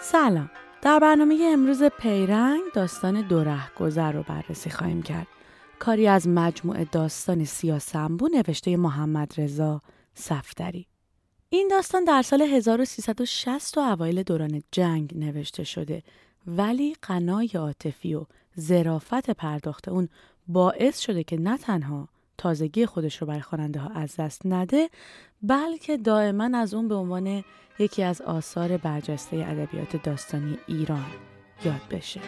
سلام. در برنامه امروز پیرنگ داستان دو گذر رو بررسی خواهیم کرد. کاری از مجموعه داستان سیاسنبو نوشته محمد رضا صفدری. این داستان در سال 1360 و اوایل دوران جنگ نوشته شده ولی قنای عاطفی و ظرافت پرداخت اون باعث شده که نه تنها تازگی خودش رو برای خواننده ها از دست نده بلکه دائما از اون به عنوان یکی از آثار برجسته ادبیات داستانی ایران یاد بشه.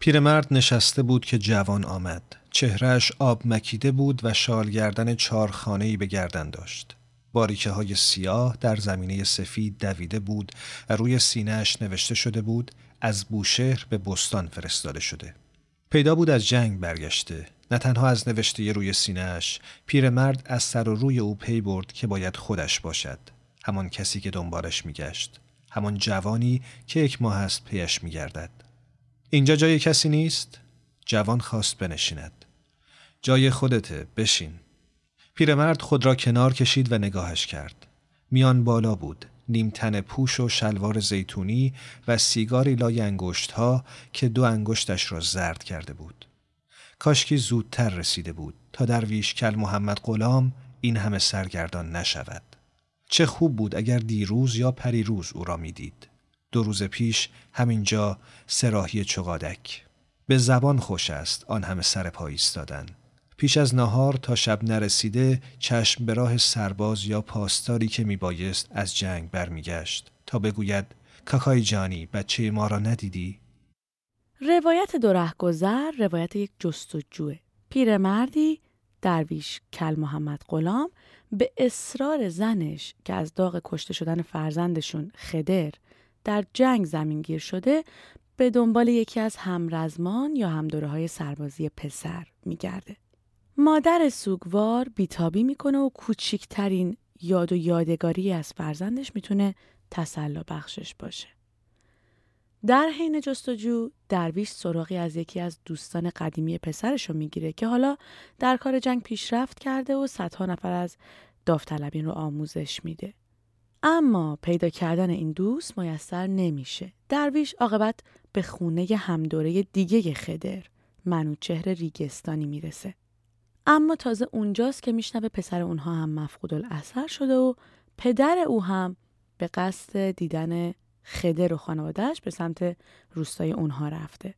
پیرمرد نشسته بود که جوان آمد. چهرهش آب مکیده بود و شالگردن چارخانه‌ای به گردن داشت. باریکه های سیاه در زمینه سفید دویده بود و روی سینهش نوشته شده بود از بوشهر به بستان فرستاده شده. پیدا بود از جنگ برگشته. نه تنها از نوشته روی سینهش پیرمرد از سر و روی او پی برد که باید خودش باشد. همان کسی که دنبالش میگشت. همان جوانی که یک ماه است پیش میگردد. اینجا جای کسی نیست؟ جوان خواست بنشیند. جای خودته بشین. پیرمرد خود را کنار کشید و نگاهش کرد. میان بالا بود. نیمتن پوش و شلوار زیتونی و سیگاری لای انگشت ها که دو انگشتش را زرد کرده بود. کاشکی زودتر رسیده بود تا درویش کل محمد غلام این همه سرگردان نشود. چه خوب بود اگر دیروز یا پریروز او را می‌دید. دو روز پیش همینجا سراحی چقادک به زبان خوش است آن همه سر پا ایستادن پیش از نهار تا شب نرسیده چشم به راه سرباز یا پاسداری که میبایست از جنگ برمیگشت تا بگوید کاکای جانی بچه ما را ندیدی؟ روایت دو گذر روایت یک جستجوه پیرمردی درویش کل محمد غلام به اصرار زنش که از داغ کشته شدن فرزندشون خدر در جنگ زمینگیر شده به دنبال یکی از همرزمان یا همدوره های سربازی پسر میگرده. مادر سوگوار بیتابی می‌کنه و کوچیکترین یاد و یادگاری از فرزندش می‌تونه تسلا بخشش باشه. در حین جستجو درویش سراغی از یکی از دوستان قدیمی پسرش رو می‌گیره که حالا در کار جنگ پیشرفت کرده و صدها نفر از داوطلبین رو آموزش میده. اما پیدا کردن این دوست میسر نمیشه. درویش عاقبت به خونه همدوره دیگه خدر منوچهر ریگستانی می‌رسه. اما تازه اونجاست که میشنوه پسر اونها هم مفقود الاثر شده و پدر او هم به قصد دیدن خدر و خانوادهش به سمت روستای اونها رفته.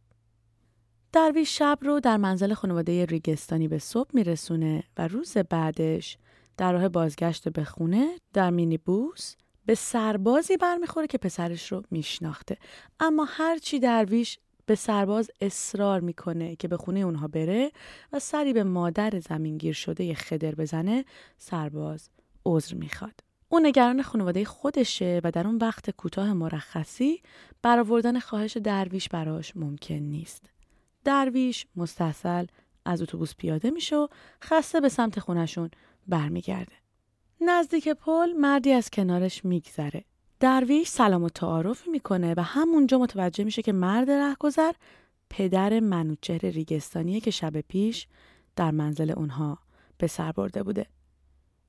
درویش شب رو در منزل خانواده ریگستانی به صبح میرسونه و روز بعدش در راه بازگشت به خونه در مینی بوس به سربازی برمیخوره که پسرش رو میشناخته اما هرچی درویش به سرباز اصرار می‌کنه که به خونه اونها بره و سری به مادر زمینگیر شده خدر بزنه سرباز عذر می‌خواد او نگران خانواده خودشه و در اون وقت کوتاه مرخصی برآوردن خواهش درویش براش ممکن نیست درویش مستحصل از اتوبوس پیاده میشه و خسته به سمت خونشون برمیگرده. نزدیک پل مردی از کنارش میگذره. درویش سلام و تعارف می‌کنه و همونجا متوجه میشه که مرد رهگذر پدر منوچهر ریگستانیه که شب پیش در منزل اونها به سر برده بوده.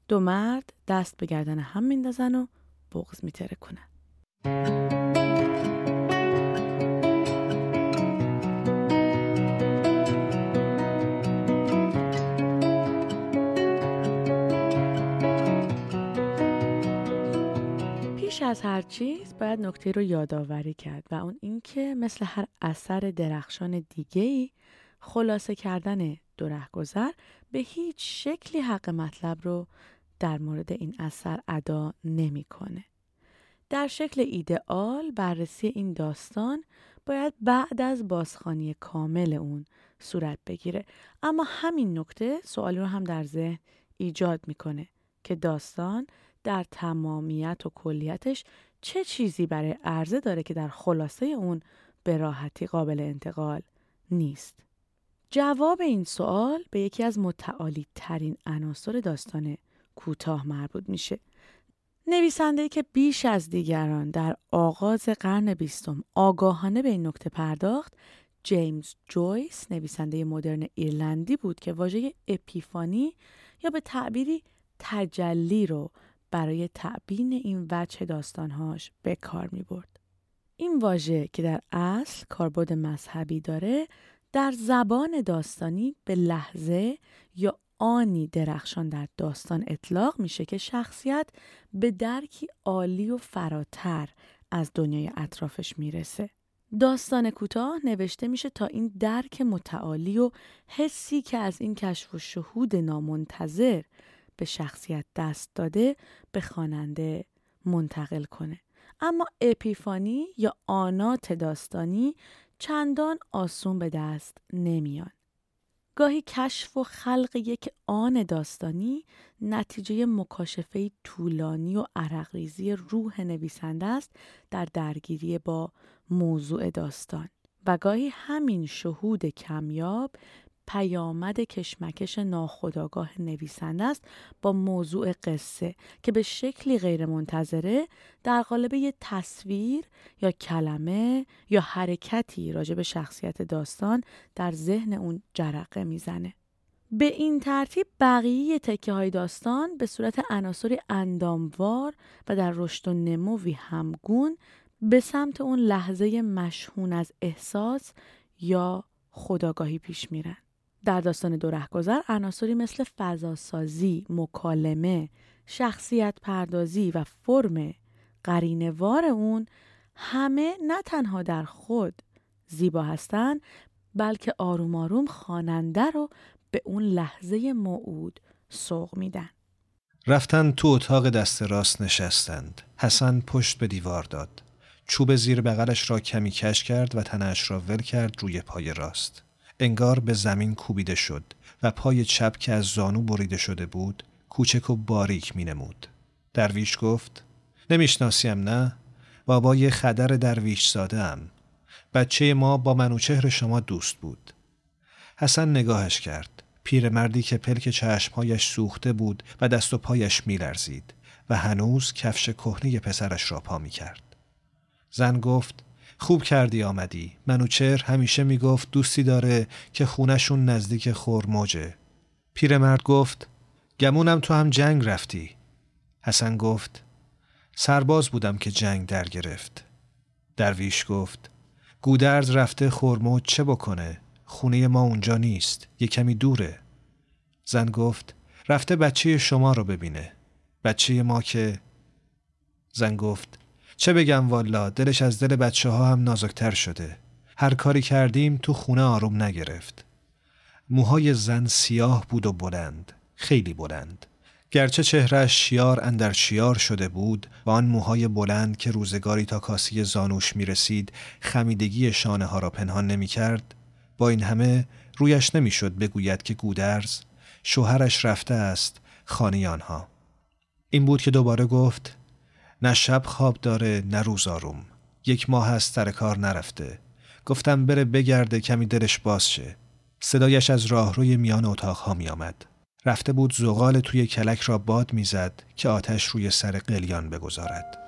دو مرد دست به گردن هم میندازن و بغز میتره از هر چیز باید نکته رو یادآوری کرد و اون اینکه مثل هر اثر درخشان دیگه ای خلاصه کردن گذر به هیچ شکلی حق مطلب رو در مورد این اثر ادا نمی‌کنه. در شکل ایدئال بررسی این داستان باید بعد از بازخانی کامل اون صورت بگیره اما همین نکته سوالی رو هم در ذهن ایجاد می‌کنه که داستان در تمامیت و کلیتش چه چیزی برای عرضه داره که در خلاصه اون به راحتی قابل انتقال نیست. جواب این سوال به یکی از متعالی ترین عناصر داستان کوتاه مربوط میشه. نویسنده که بیش از دیگران در آغاز قرن بیستم آگاهانه به این نکته پرداخت جیمز جویس نویسنده مدرن ایرلندی بود که واژه اپیفانی یا به تعبیری تجلی رو برای تعبین این وجه داستانهاش به کار می برد. این واژه که در اصل کاربرد مذهبی داره در زبان داستانی به لحظه یا آنی درخشان در داستان اطلاق میشه که شخصیت به درکی عالی و فراتر از دنیای اطرافش می‌رسه. داستان کوتاه نوشته میشه تا این درک متعالی و حسی که از این کشف و شهود نامنتظر به شخصیت دست داده به خواننده منتقل کنه. اما اپیفانی یا آنات داستانی چندان آسون به دست نمیان. گاهی کشف و خلق یک آن داستانی نتیجه مکاشفه طولانی و عرقریزی روح نویسنده است در درگیری با موضوع داستان و گاهی همین شهود کمیاب پیامد کشمکش ناخودآگاه نویسنده است با موضوع قصه که به شکلی غیرمنتظره در قالب یه تصویر یا کلمه یا حرکتی راجع به شخصیت داستان در ذهن اون جرقه می‌زنه. به این ترتیب بقیه تکه های داستان به صورت عناصری انداموار و در رشد و نموی همگون به سمت اون لحظه مشهون از احساس یا خداگاهی پیش میرن. در داستان دو رهگذر عناصری مثل فضاسازی، مکالمه، شخصیت پردازی و فرم قرینوار اون همه نه تنها در خود زیبا هستند بلکه آروم آروم خواننده رو به اون لحظه موعود سوق میدن. رفتن تو اتاق دست راست نشستند. حسن پشت به دیوار داد. چوب زیر بغلش را کمی کش کرد و تنش را ول کرد روی پای راست. انگار به زمین کوبیده شد و پای چپ که از زانو بریده شده بود کوچک و باریک می نمود. درویش گفت نمی‌شناسیم نه؟ بابای خدر درویش ساده ام. بچه ما با منوچهر شما دوست بود. حسن نگاهش کرد. پیرمردی که پلک چشمهایش سوخته بود و دست و پایش میلرزید و هنوز کفش کهنه پسرش را پا می کرد. زن گفت خوب کردی آمدی. منوچر همیشه می‌گفت دوستی داره که خونشون نزدیک خورموجه پیرمرد گفت گمونم تو هم جنگ رفتی. حسن گفت سرباز بودم که جنگ در گرفت. درویش گفت گودرز رفته خورموج چه بکنه؟ خونه ما اونجا نیست یه کمی دوره. زن گفت رفته بچه شما رو ببینه. بچه ما که؟ زن گفت چه بگم والا دلش از دل بچه ها هم نازکتر شده. هر کاری کردیم تو خونه آروم نگرفت. موهای زن سیاه بود و بلند خیلی بلند. گرچه چهرش شیار اندر شیار شده بود و آن موهای بلند که روزگاری تا کاسی زانوش می رسید خمیدگی شانه ها را پنهان نمی کرد با این همه رویش نمی‌شد بگوید که گودرز شوهرش رفته است خانه آنها. این بود که دوباره گفت نه شب خواب داره نه روز آروم یک ماه از سر کار نرفته گفتم بره بگرده کمی دلش باز شه صدایش از راهروی میان اتاقها می آمد. رفته بود زغال توی کلک را باد می‌زد که آتش روی سر قلیان بگذارد.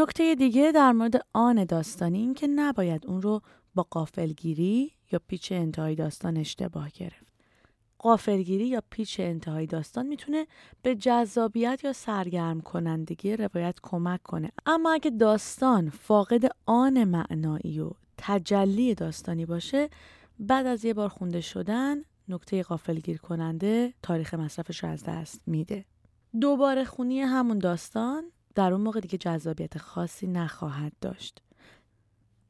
نکته دیگه در مورد آن داستانی این که نباید اون رو با قافلگیری یا پیچ انتهای داستان اشتباه گرفت. قافلگیری یا پیچ انتهای داستان می‌تونه به جذابیت یا سرگرم کنندگی روایت کمک کنه اما اگه داستان فاقد آن معنایی و تجلی داستانی باشه بعد از یه بار خونده شدن نکته قافلگیر کننده تاریخ مصرفش رو از دست میده دوباره خونی همون داستان در اون موقع دیگه جذابیت خاصی نخواهد داشت.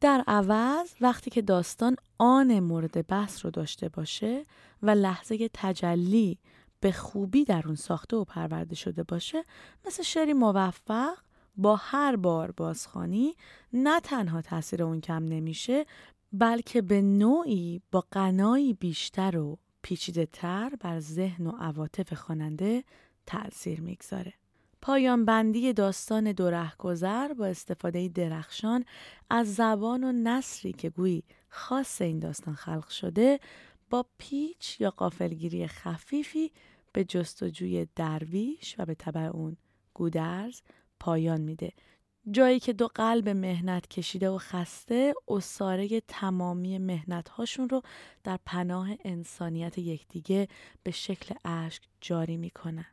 در عوض وقتی که داستان آن مورد بحث رو داشته باشه و لحظه تجلی به خوبی در اون ساخته و پرورده شده باشه مثل شعری موفق با هر بار بازخانی نه تنها تاثیر اون کم نمیشه بلکه به نوعی با قنایی بیشتر و پیچیده تر بر ذهن و عواطف خواننده تأثیر می‌گذاره. پایان بندی داستان دو گذر با استفاده درخشان از زبان و نصری که گویی خاص این داستان خلق شده با پیچ یا قافلگیری خفیفی به جستجوی درویش و به طبع اون گودرز پایان میده. جایی که دو قلب مهنت کشیده و خسته اصاره تمامی مهنت هاشون رو در پناه انسانیت یکدیگه به شکل اشک جاری می‌کنن.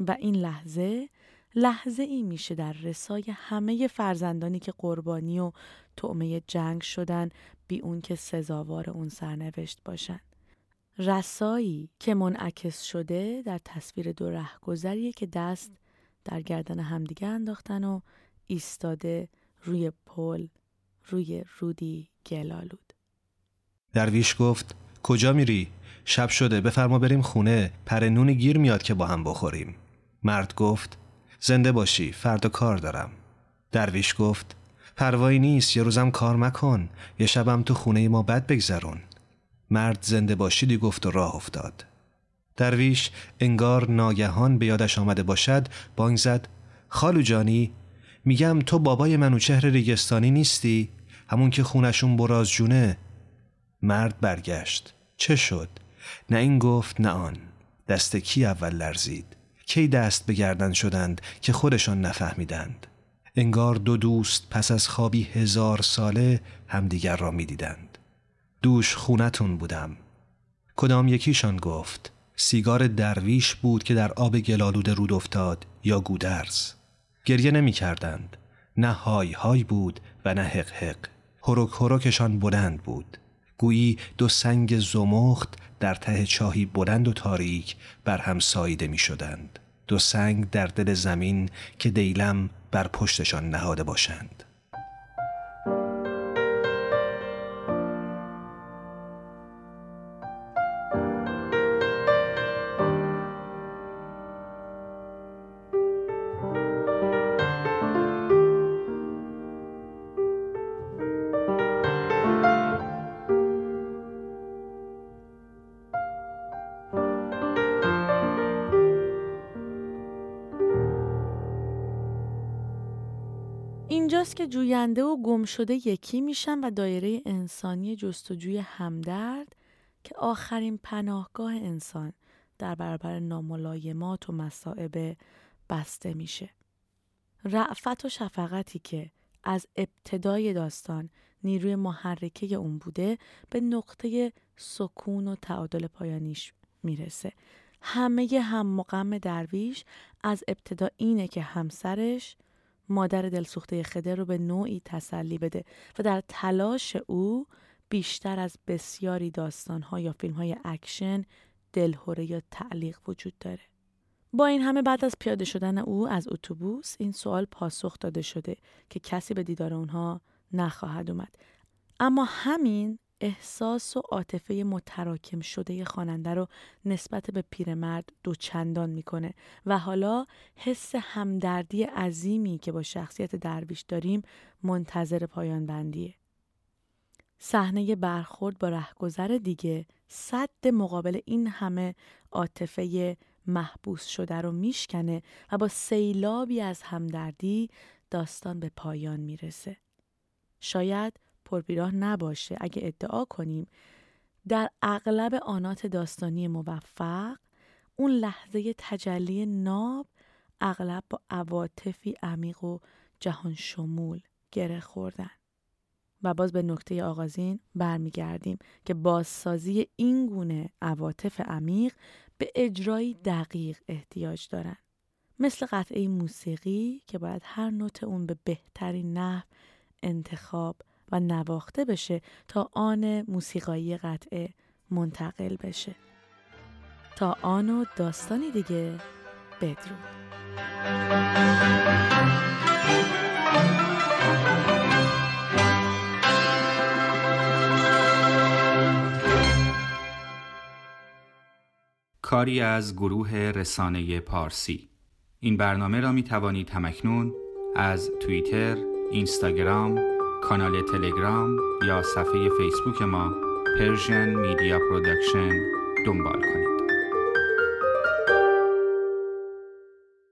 و این لحظه لحظه ای میشه در رسای همه فرزندانی که قربانی و طعمه جنگ شدن بی اون که سزاوار اون سرنوشت باشن. رسایی که منعکس شده در تصویر دو رهگذریه که دست در گردن همدیگه انداختن و ایستاده روی پل روی رودی گلالود. درویش گفت کجا میری؟ شب شده بفرما بریم خونه پر نون گیر میاد که با هم بخوریم. مرد گفت زنده باشی فردا کار دارم. درویش گفت پروایی نیست یه روزم کار مکن یه شبم تو خونه ما بد بگذرون. مرد زنده باشیدی؟ گفت و راه افتاد. درویش انگار ناگهان به یادش آمده باشد بانگ زد خالو جانی میگم تو بابای منوچهر ریگستانی نیستی؟ همون که خونشون براز جونه مرد برگشت. چه شد؟ نه این گفت نه آن. دست کی اول لرزید؟ کی دست به گردن شدند که خودشان نفهمیدند. انگار دو دوست پس از خوابی هزار ساله همدیگر را می‌دیدند. دوش خونتون بودم. کدام یکیشان گفت سیگار درویش بود که در آب گلالود رود افتاد یا گودرز. گریه نمی کردند نه های های بود و نه حق حق. هرک هرکشان بلند بود. گویی دو سنگ زمخت در ته چاهی بلند و تاریک بر هم ساییده می شدند. دو سنگ در دل زمین که دیلم بر پشتشان نهاده باشند. اینجاست که جوینده و گم شده یکی میشن و دایره انسانی جستجوی همدرد که آخرین پناهگاه انسان در برابر ناملایمات و مصائب بسته میشه. رعفت و شفقتی که از ابتدای داستان نیروی محرکه اون بوده به نقطه سکون و تعادل پایانیش می‌رسه. همه هم مقام درویش از ابتدا اینه که همسرش مادر دلسوخته خدر رو به نوعی تسلی بده و در تلاش او بیشتر از بسیاری داستانها یا فیلم های اکشن دلهوره یا تعلیق وجود داره. با این همه بعد از پیاده شدن او از اتوبوس این سوال پاسخ داده شده که کسی به دیدار اونها نخواهد اومد. اما همین احساس و عاطفه متراکم شده خواننده رو نسبت به پیرمرد دوچندان می‌کنه و حالا حس همدردی عظیمی که با شخصیت درویش داریم منتظر پایان بندیه. صحنه برخورد با رهگذر دیگه صد مقابل این همه عاطفه محبوس شده رو میشکنه و با سیلابی از همدردی داستان به پایان می‌رسه. شاید پربیراه نباشه اگه ادعا کنیم در اغلب آنات داستانی موفق اون لحظه تجلی ناب اغلب با عواطفی عمیق و جهان شمول گره خوردن. و باز به نکته آغازین برمیگردیم که بازسازی این گونه عواطف عمیق به اجرایی دقیق احتیاج دارن. مثل قطعه موسیقی که باید هر نوت اون به بهترین نحو انتخاب و نواخته بشه تا آن موسیقایی قطعه منتقل بشه. تا آن و داستانی دیگه بدرود. کاری از گروه رسانه پارسی. این برنامه را می توانید هم‌اکنون از توییتر، اینستاگرام، کانال تلگرام یا صفحه فیسبوک ما Persian Media Production دنبال کنید.